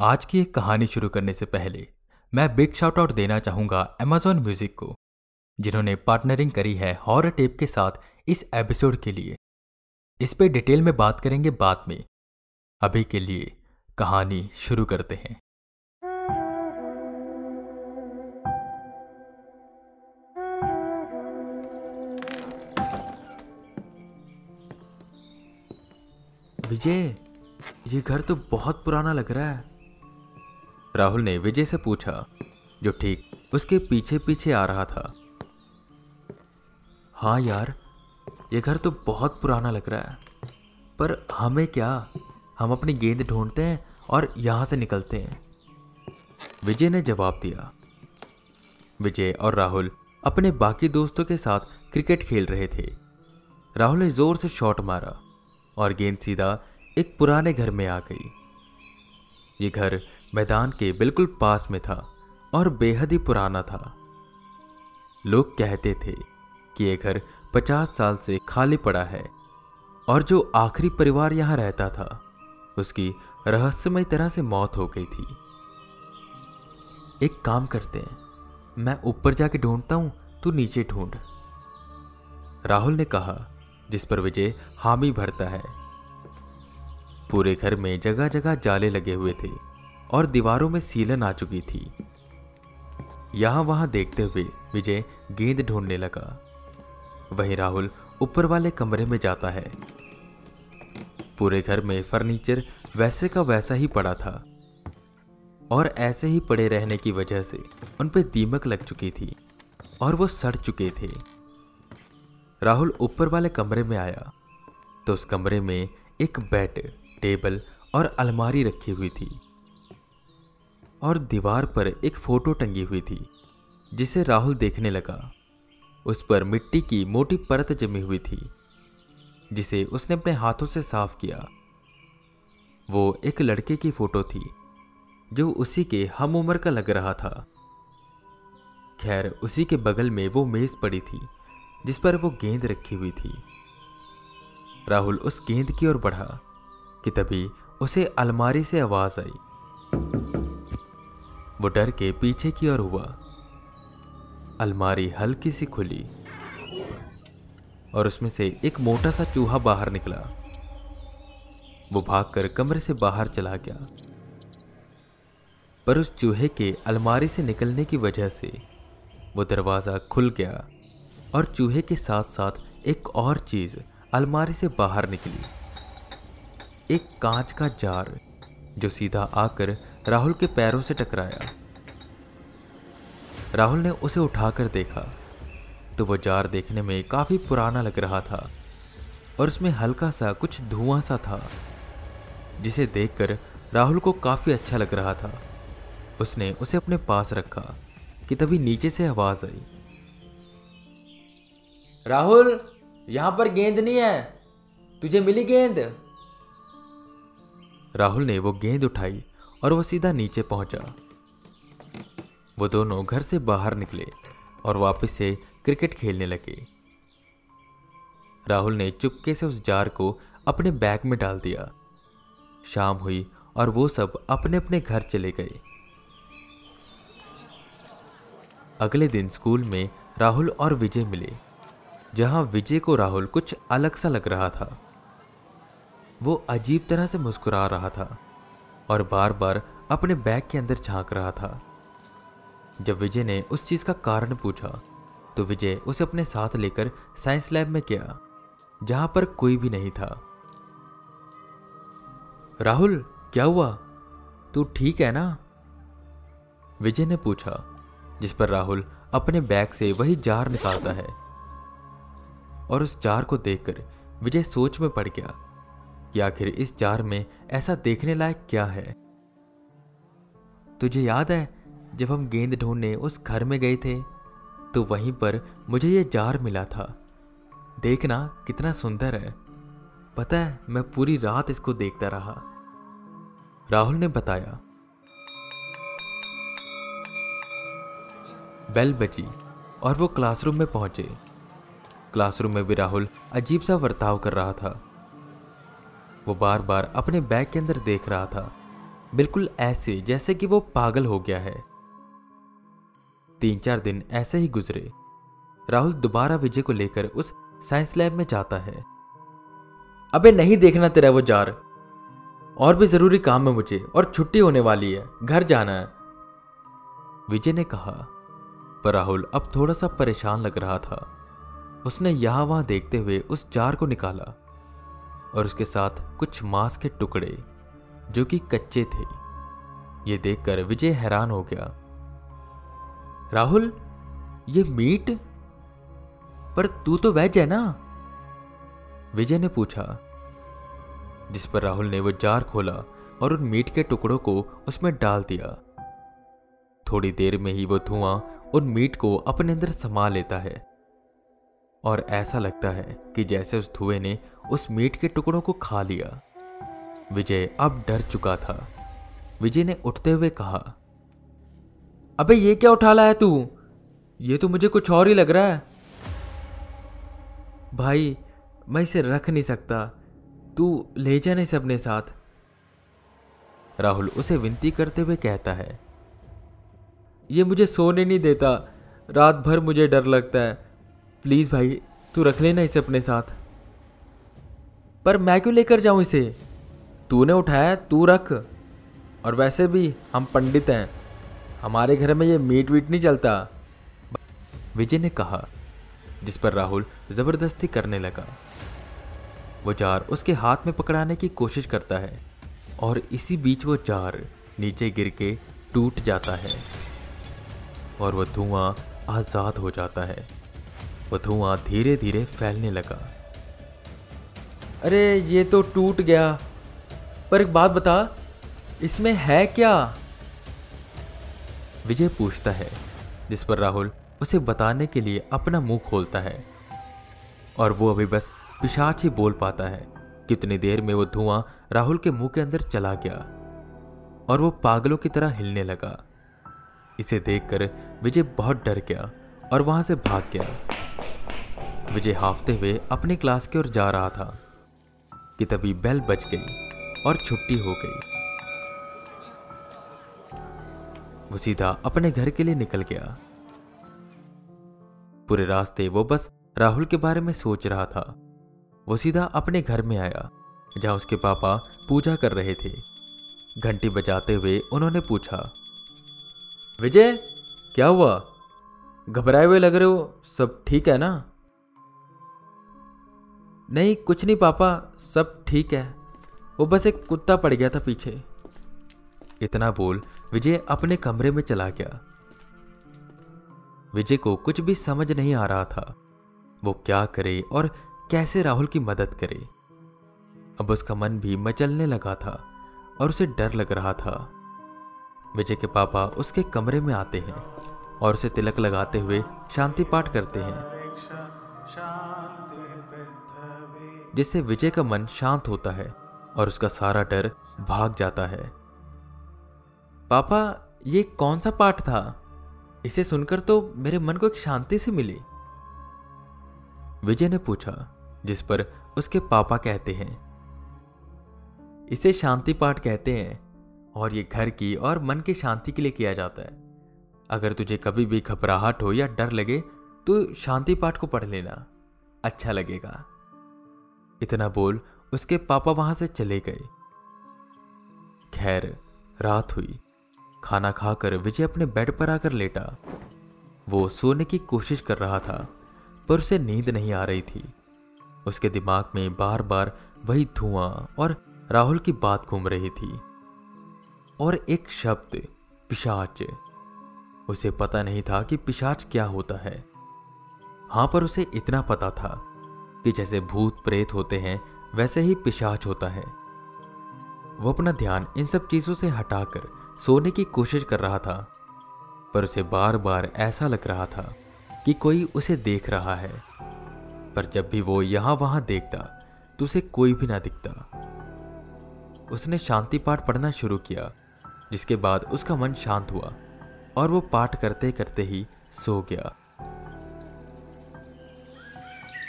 आज की एक कहानी शुरू करने से पहले, मैं बिग शाउट आउट देना चाहूँगा अमेजॉन म्यूज़िक को, जिन्होंने पार्टनरिंग करी है हॉर टेप के साथ इस एपिसोड के लिए। इस पे डिटेल में बात करेंगे बाद में। अभी के लिए कहानी शुरू करते हैं। विजय, ये घर तो बहुत पुराना लग रहा है। राहुल ने विजय से पूछा, जो ठीक उसके पीछे पीछे आ रहा था। हाँ यार, ये घर तो बहुत पुराना लग रहा है, पर हमें क्या? हम अपनी गेंद ढूंढते हैं और यहाँ से निकलते हैं। विजय ने जवाब दिया। विजय और राहुल अपने बाकी दोस्तों के साथ क्रिकेट खेल रहे थे। राहुल ने ज़ोर से शॉट मारा और गेंद सीधा एक पुराने घर में आ गई। ये घर मैदान के बिल्कुल पास में था और बेहद ही पुराना था। लोग कहते थे कि यह घर पचास साल से खाली पड़ा है और जो आखिरी परिवार यहाँ रहता था, उसकी रहस्यमय तरह से मौत हो गई थी। एक काम करते हैं, मैं ऊपर जाके ढूंढता हूँ, तू नीचे ढूंढ। राहुल ने कहा, जिस पर विजय हामी भरता है। पूरे घर में जगह जगह जाले लगे हुए थे। और दीवारों में सीलन आ चुकी थी। यहाँ वहाँ देखते हुए विजय गेंद ढूँढने लगा। वहीं राहुल ऊपर वाले कमरे में जाता है। पूरे घर में फर्नीचर वैसे का वैसा ही पड़ा था और ऐसे ही पड़े रहने की वजह से उन पर दीमक लग चुकी थी और वो सड़ चुके थे। राहुल ऊपर वाले कमरे में आया तो उस कमरे में एक बेड, टेबल और अलमारी रखी हुई थी। और दीवार पर एक फ़ोटो टंगी हुई थी, जिसे राहुल देखने लगा। उस पर मिट्टी की मोटी परत जमी हुई थी, जिसे उसने अपने हाथों से साफ़ किया। वो एक लड़के की फ़ोटो थी, जो उसी के हम उम्र का लग रहा था। खैर, उसी के बगल में वो मेज पड़ी थी, जिस पर वो गेंद रखी हुई थी। राहुल उस गेंद की ओर बढ़ा, कि तभी उसे अलमारी से आवाज़ आई। वो डर के पीछे की ओर हुआ। अलमारी हल्की सी खुली और उसमें से एक मोटा सा चूहा बाहर निकला। वो भागकर कमरे से बाहर चला गया। पर उस चूहे के अलमारी से निकलने की वजह से वो दरवाज़ा खुल गया और चूहे के साथ साथ एक और चीज़ अलमारी से बाहर निकली। एक कांच का जार जो सीधा आकर राहुल के पैरों से टकराया। राहुल ने उसे उठाकर देखा तो वो जार देखने में काफ़ी पुराना लग रहा था और उसमें हल्का सा कुछ धुआँ सा था, जिसे देखकर राहुल को काफ़ी अच्छा लग रहा था। उसने उसे अपने पास रखा, कि तभी नीचे से आवाज़ आई। राहुल, यहाँ पर गेंद नहीं है। तुझे मिली गेंद? राहुल ने वो गेंद उठाई और वह सीधा नीचे पहुँचा। वो दोनों घर से बाहर निकले और वापस से क्रिकेट खेलने लगे। राहुल ने चुपके से उस जार को अपने बैग में डाल दिया। शाम हुई और वो सब अपने अपने घर चले गए। अगले दिन स्कूल में राहुल और विजय मिले, जहाँ विजय को राहुल कुछ अलग सा लग रहा था। वो अजीब तरह से मुस्कुरा रहा था। और बार बार अपने बैग के अंदर झाँक रहा था। जब विजय ने उस चीज़ का कारण पूछा तो विजय उसे अपने साथ लेकर साइंस लैब में गया, जहाँ पर कोई भी नहीं था। राहुल, क्या हुआ? तू ठीक है ना? विजय ने पूछा, जिस पर राहुल अपने बैग से वही जार निकालता है। और उस जार को देखकर विजय सोच में पड़ गया कि आखिर इस जार में ऐसा देखने लायक क्या है? तुझे याद है, जब हम गेंद ढूँढने उस घर में गए थे तो वहीं पर मुझे ये जार मिला था। देखना कितना सुंदर है। पता है, मैं पूरी रात इसको देखता रहा। राहुल ने बताया। बेल बची और वो क्लासरूम में पहुँचे। क्लासरूम में भी राहुल अजीब सा बर्ताव कर रहा था। वो बार बार अपने बैग के अंदर देख रहा था। बिल्कुल ऐसे, जैसे कि वो पागल हो गया है। तीन चार दिन ऐसे ही गुजरे। राहुल दोबारा विजय को लेकर उस साइंस लैब में जाता है। अबे नहीं देखना तेरा वो जार। और भी ज़रूरी काम है मुझे, और छुट्टी होने वाली है, घर जाना है। विजय ने कहा, पर राहुल अब थोड़ा सा परेशान लग रहा था। उसने यहाँ वहाँ देखते हुए उस जार को निकाला। और उसके साथ कुछ मांस के टुकड़े, जो कि कच्चे थे। ये देखकर विजय हैरान हो गया। राहुल, ये मीट? पर तू तो वेज है ना? विजय ने पूछा, जिस पर राहुल ने वो जार खोला और उन मीट के टुकड़ों को उसमें डाल दिया। थोड़ी देर में ही वो धुआँ उन मीट को अपने अंदर समा लेता है। और ऐसा लगता है कि जैसे उस धुएँ ने उस मीट के टुकड़ों को खा लिया। विजय अब डर चुका था। विजय ने उठते हुए कहा, अबे, ये क्या उठा लाया तू? ये तो मुझे कुछ और ही लग रहा है। भाई, मैं इसे रख नहीं सकता। तू ले जाने से अपने साथ। राहुल उसे विनती करते हुए कहता है, ये मुझे सोने नहीं देता। रात भर मुझे डर लगता है। प्लीज़ भाई, तू रख लेना इसे अपने साथ। पर मैं क्यों लेकर जाऊँ इसे? तूने उठाया, तू रख। और वैसे भी हम पंडित हैं। हमारे घर में ये मीट वीट नहीं चलता। विजय ने कहा, जिस पर राहुल ज़बरदस्ती करने लगा। वो जार उसके हाथ में पकड़ाने की कोशिश करता है, और इसी बीच वो जार नीचे गिर के टूट जाता है, और वह धुआँ आज़ाद हो जाता है। वह धुआँ धीरे धीरे फैलने लगा। अरे ये तो टूट गया। पर एक बात बता इसमें है क्या? विजय पूछता है जिस पर राहुल उसे बताने के लिए अपना मुँह खोलता है। और वो अभी बस पिशाच ही बोल पाता है कितनी देर में वो धुआँ राहुल के मुँह के अंदर चला गया। और वो पागलों की तरह हिलने लगा। इसे देखकर विजय बहुत डर गया और वहाँ से भाग गया। विजय हाफते हुए अपनी क्लास की ओर जा रहा था, कि तभी बेल बज गई और छुट्टी हो गई। वो सीधा अपने घर के लिए निकल गया। पूरे रास्ते वो बस राहुल के बारे में सोच रहा था। वो सीधा अपने घर में आया, जहाँ उसके पापा पूजा कर रहे थे। घंटी बजाते हुए उन्होंने पूछा, विजय, क्या हुआ? घबराए हुए लग रहे हो? सब ठीक है ना? नहीं, कुछ नहीं, पापा, सब ठीक है। वो बस एक कुत्ता पड़ गया था पीछे। इतना बोल विजय अपने कमरे में चला गया। विजय को कुछ भी समझ नहीं आ रहा था। वो क्या करे और कैसे राहुल की मदद करे। अब उसका मन भी मचलने लगा था और उसे डर लग रहा था। विजय के पापा उसके कमरे में आते हैं और उसे तिलक लगाते हुए शांति पाठ करते हैं। जिससे विजय का मन शांत होता है और उसका सारा डर भाग जाता है। पापा, ये कौन सा पाठ था? इसे सुनकर तो मेरे मन को एक शांति से मिली। विजय ने पूछा, जिस पर उसके पापा कहते हैं। इसे शांति पाठ कहते हैं और ये घर की और मन की शांति के लिए किया जाता है। अगर तुझे कभी भी घबराहट हो या डर लगे तो शांति पाठ को पढ़ लेना। अच्छा लगेगा। इतना बोल उसके पापा वहाँ से चले गए। खैर, रात हुई। खाना खाकर विजय अपने बेड पर आकर लेटा। वो सोने की कोशिश कर रहा था, पर उसे नींद नहीं आ रही थी। उसके दिमाग में बार बार वही धुआँ और राहुल की बात घूम रही थी। और एक शब्द, पिशाच। उसे पता नहीं था कि पिशाच क्या होता है। हाँ पर उसे इतना पता था कि जैसे भूत प्रेत होते हैं, वैसे ही पिशाच होता है। वो अपना ध्यान इन सब चीज़ों से हटाकर सोने की कोशिश कर रहा था, पर उसे बार बार ऐसा लग रहा था कि कोई उसे देख रहा है। पर जब भी वो यहाँ वहाँ देखता तो उसे कोई भी ना दिखता। उसने शांति पाठ पढ़ना शुरू किया, जिसके बाद उसका मन शांत हुआ, और वो पाठ करते करते ही सो गया।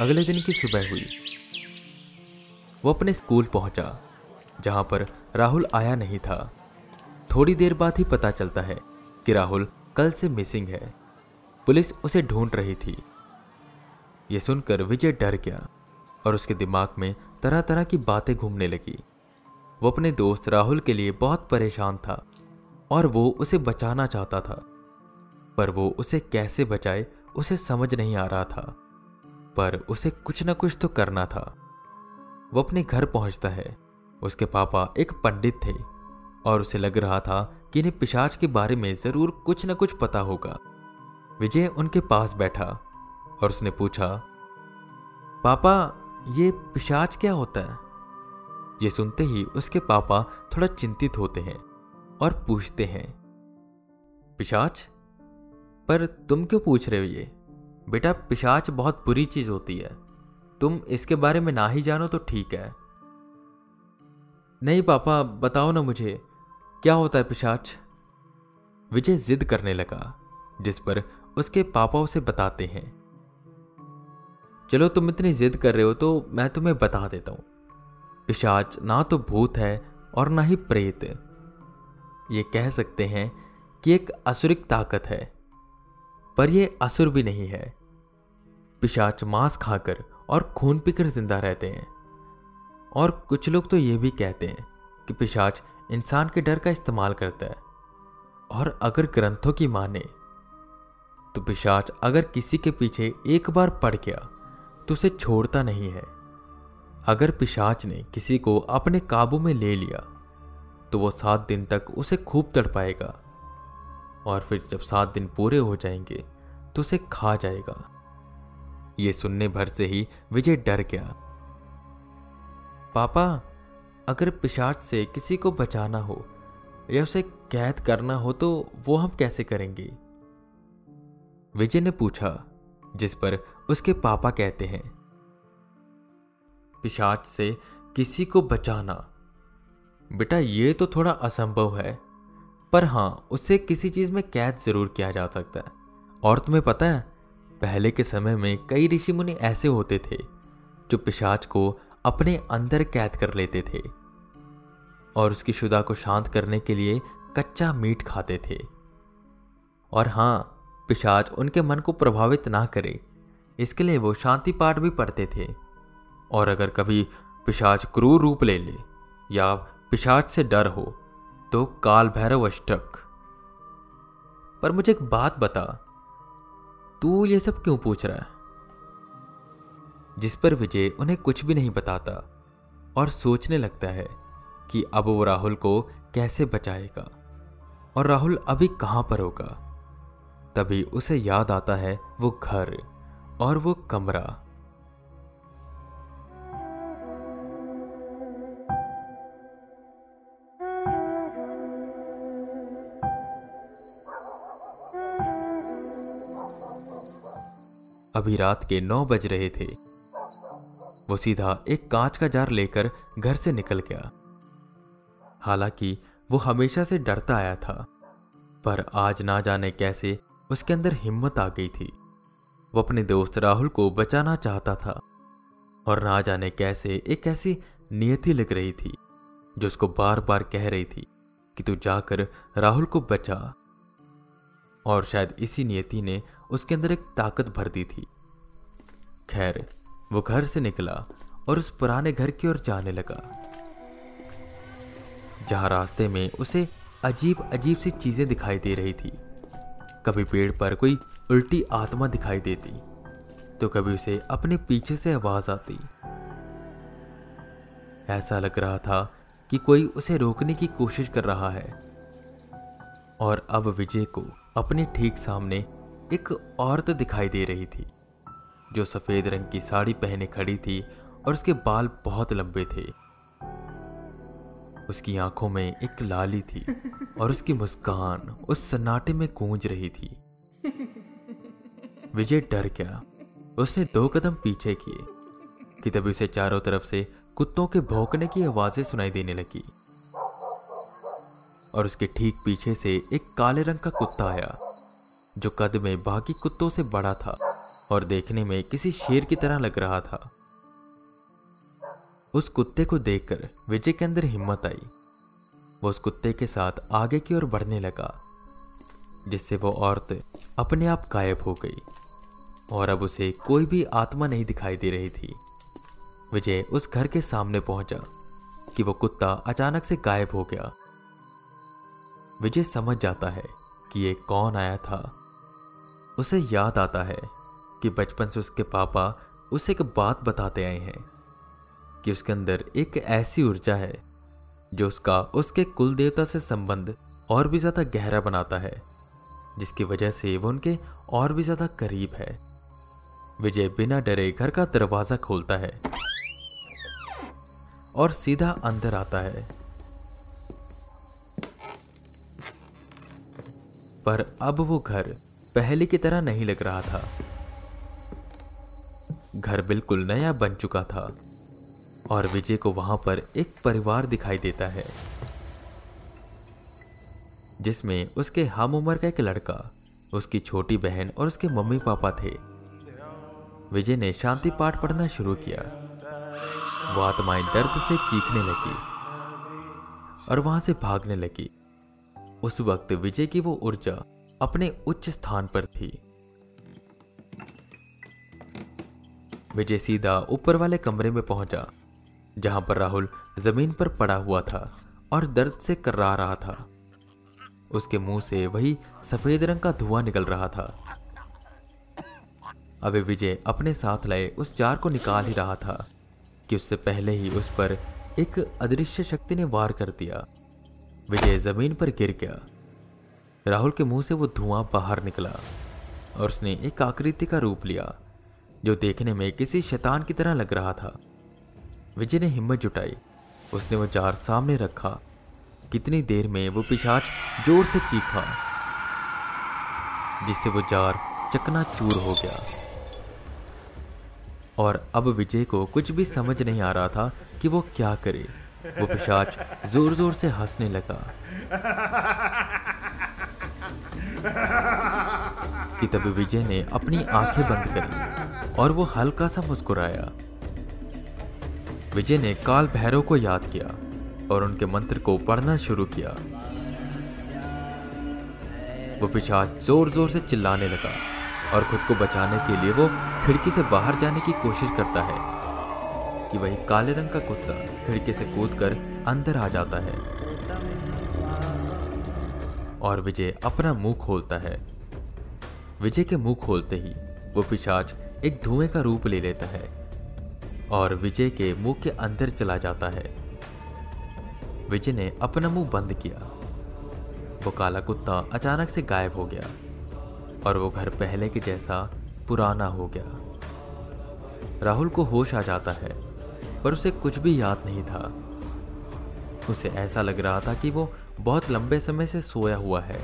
अगले दिन की सुबह हुई। वो अपने स्कूल पहुँचा, जहाँ पर राहुल आया नहीं था। थोड़ी देर बाद ही पता चलता है कि राहुल कल से मिसिंग है। पुलिस उसे ढूंढ रही थी। यह सुनकर विजय डर गया और उसके दिमाग में तरह तरह की बातें घूमने लगी। वो अपने दोस्त राहुल के लिए बहुत परेशान था और वो उसे बचाना चाहता था, पर वो उसे कैसे बचाए, उसे समझ नहीं आ रहा था। पर उसे कुछ ना कुछ तो करना था। वो अपने घर पहुँचता है। उसके पापा एक पंडित थे और उसे लग रहा था कि इन्हें पिशाच के बारे में ज़रूर कुछ न कुछ पता होगा। विजय उनके पास बैठा और उसने पूछा, पापा, ये पिशाच क्या होता है? ये सुनते ही उसके पापा थोड़ा चिंतित होते हैं और पूछते हैं, पिशाच, पर तुम क्यों पूछ रहे हो ये? बेटा, पिशाच बहुत बुरी चीज़ होती है। तुम इसके बारे में ना ही जानो तो ठीक है। नहीं पापा, बताओ ना मुझे, क्या होता है पिशाच? विजय जिद करने लगा, जिस पर उसके पापा उसे बताते हैं। चलो, तुम इतनी जिद कर रहे हो तो मैं तुम्हें बता देता हूँ। पिशाच ना तो भूत है और ना ही प्रेत। ये कह सकते हैं कि एक असुरिक ताकत है, पर यह असुर भी नहीं है। पिशाच मांस खाकर और खून पीकर ज़िंदा रहते हैं। और कुछ लोग तो ये भी कहते हैं कि पिशाच इंसान के डर का इस्तेमाल करता है और अगर ग्रंथों की माने तो पिशाच अगर किसी के पीछे एक बार पड़ गया तो उसे छोड़ता नहीं है। अगर पिशाच ने किसी को अपने काबू में ले लिया तो वो सात दिन तक उसे खूब तड़पाएगा और फिर जब सात दिन पूरे हो जाएँगे तो उसे खा जाएगा। ये सुनने भर से ही विजय डर गया। पापा, अगर पिशाच से किसी को बचाना हो या उसे कैद करना हो तो वो हम कैसे करेंगे? विजय ने पूछा, जिस पर उसके पापा कहते हैं, पिशाच से किसी को बचाना। बेटा, ये तो थोड़ा असंभव है, पर हाँ उससे किसी चीज़ में कैद ज़रूर किया जा सकता है। और तुम्हें पता है पहले के समय में कई ऋषि मुनि ऐसे होते थे, जो पिशाच को अपने अंदर कैद कर लेते थे और उसकी शुदा को शांत करने के लिए कच्चा मीट खाते थे। और हाँ, पिशाच उनके मन को प्रभावित ना करे, इसके लिए वो शांति पाठ भी पढ़ते थे। और अगर कभी पिशाच क्रूर रूप ले ले या पिशाच से डर हो तो काल भैरव अष्टक। पर मुझे एक बात बता तू ये सब क्यों पूछ रहा है? जिस पर विजय उन्हें कुछ भी नहीं बताता और सोचने लगता है कि अब वो राहुल को कैसे बचाएगा और राहुल अभी कहाँ पर होगा। तभी उसे याद आता है वो घर और वो कमरा। अभी रात के नौ बज रहे थे। वो सीधा एक कांच का जार लेकर घर से निकल गया। हालाँकि वो हमेशा से डरता आया था, पर आज ना जाने कैसे उसके अंदर हिम्मत आ गई थी। वो अपने दोस्त राहुल को बचाना चाहता था, और ना जाने कैसे एक ऐसी नियति लग रही थी, जो उसको बार बार कह रही थी कि तू जाकर राहुल को बचा। और शायद इसी नियति ने उसके अंदर एक ताकत भर दी थी। खैर, वो घर से निकला और उस पुराने घर की ओर जाने लगा। जहाँ रास्ते में उसे अजीब अजीब सी चीज़ें दिखाई दे रही थी। कभी पेड़ पर कोई उल्टी आत्मा दिखाई देती तो कभी उसे अपने पीछे से आवाज़ आती। ऐसा लग रहा था कि कोई उसे रोकने की कोशिश कर रहा है। और अब विजय को अपने ठीक सामने एक औरत दिखाई दे रही थी, जो सफ़ेद रंग की साड़ी पहने खड़ी थी और उसके बाल बहुत लंबे थे। उसकी आँखों में एक लाली थी और उसकी मुस्कान उस सन्नाटे में गूंज रही थी। विजय डर गया। उसने दो कदम पीछे किए कि तभी उसे चारों तरफ़ से कुत्तों के भौंकने की आवाज़ें सुनाई देने लगी। और उसके ठीक पीछे से एक काले रंग का कुत्ता आया, जो कद में बाकी कुत्तों से बड़ा था और देखने में किसी शेर की तरह लग रहा था। उस कुत्ते को देखकर विजय के अंदर हिम्मत आई। वो उस कुत्ते के साथ आगे की ओर बढ़ने लगा, जिससे वो औरत अपने आप गायब हो गई और अब उसे कोई भी आत्मा नहीं दिखाई दे रही थी। विजय उस घर के सामने पहुँचा कि वो कुत्ता अचानक से गायब हो गया। विजय समझ जाता है कि ये कौन आया था। उसे याद आता है कि बचपन से उसके पापा उसे एक बात बताते आए हैं कि उसके अंदर एक ऐसी ऊर्जा है जो उसका, उसके कुल देवता से संबंध और भी ज़्यादा गहरा बनाता है, जिसकी वजह से वो उनके और भी ज़्यादा करीब है। विजय बिना डरे घर का दरवाज़ा खोलता है और सीधा अंदर आता है। पर अब वो घर पहले की तरह नहीं लग रहा था। घर बिल्कुल नया बन चुका था और विजय को वहाँ पर एक परिवार दिखाई देता है, जिसमें उसके हम उम्र का एक लड़का, उसकी छोटी बहन और उसके मम्मी पापा थे। विजय ने शांति पाठ पढ़ना शुरू किया। वो आत्माएँ दर्द से चीखने लगी और वहाँ से भागने लगी। उस वक्त विजय की वो ऊर्जा अपने उच्च स्थान पर थी। विजय सीधा ऊपर वाले कमरे में पहुँचा, जहाँ पर राहुल ज़मीन पर पड़ा हुआ था और दर्द से कर्रा रहा था। उसके मुँह से वही सफ़ेद रंग का धुआँ निकल रहा था। अभी विजय अपने साथ लाए उस जार को निकाल ही रहा था कि उससे पहले ही उस पर एक अदृश्य शक्ति ने वार कर दिया। विजय ज़मीन पर गिर गया। राहुल के मुँह से वो धुआँ बाहर निकला और उसने एक आकृति का रूप लिया, जो देखने में किसी शैतान की तरह लग रहा था। विजय ने हिम्मत जुटाई। उसने वो जार सामने रखा। कितनी देर में वो पिशाच ज़ोर से चीखा, जिससे वो जार चकना चूर हो गया। और अब विजय को कुछ भी समझ नहीं आ रहा था कि वो क्या करे। वो पिशाच ज़ोर ज़ोर से हंसने लगा। कि तभी विजय ने अपनी आँखें बंद करी और वो हल्का सा मुस्कुराया। विजय ने काल भैरव को याद किया और उनके मंत्र को पढ़ना शुरू किया। वो पिशाच ज़ोर ज़ोर से चिल्लाने लगा और खुद को बचाने के लिए वो खिड़की से बाहर जाने की कोशिश करता है। कि वही काले रंग का कुत्ता खिड़की से कूदकर अंदर आ जाता है। और विजय अपना मुँह खोलता है। विजय के मुँह खोलते ही वो पिशाच एक धुएँ का रूप ले लेता है और विजय के मुँह के अंदर चला जाता है। विजय ने अपना मुँह बंद किया। वो काला कुत्ता अचानक से गायब हो गया और वो घर पहले के जैसा पुराना हो गया। राहुल को होश आ जाता है। पर उसे कुछ भी याद नहीं था। उसे ऐसा लग रहा था कि वो बहुत लंबे समय से सोया हुआ है,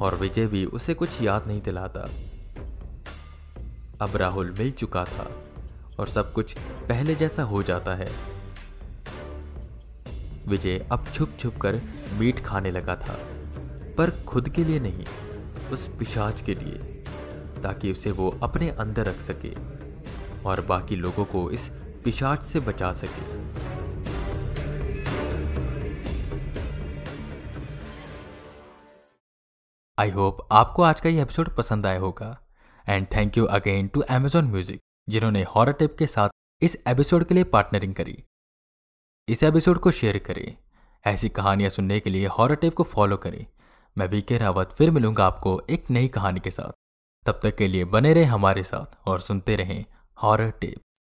और विजय भी उसे कुछ याद नहीं दिलाता। अब राहुल मिल चुका था, और सब कुछ पहले जैसा हो जाता है। विजय अब छुप छुप कर मीट खाने लगा था, पर खुद के लिए नहीं, उस पिशाच के लिए, ताकि उसे वो अपने अंदर रख सके, और बाकी लोगों को इस पिशाच से बचा सके। आई होप आपको आज का ये एपिसोड पसंद आया होगा। And thank you again to Amazon music जिन्होंने हॉरर टिप के साथ इस एपिसोड के लिए पार्टनरिंग करी। इस एपिसोड को शेयर करें। ऐसी कहानियाँ सुनने के लिए हॉरर टिप को फॉलो करें। मैं वीके रावत फिर मिलूँगा आपको एक नई कहानी के साथ। तब तक के लिए बने रहे हमारे साथ और सुनते रहें हॉरर टेप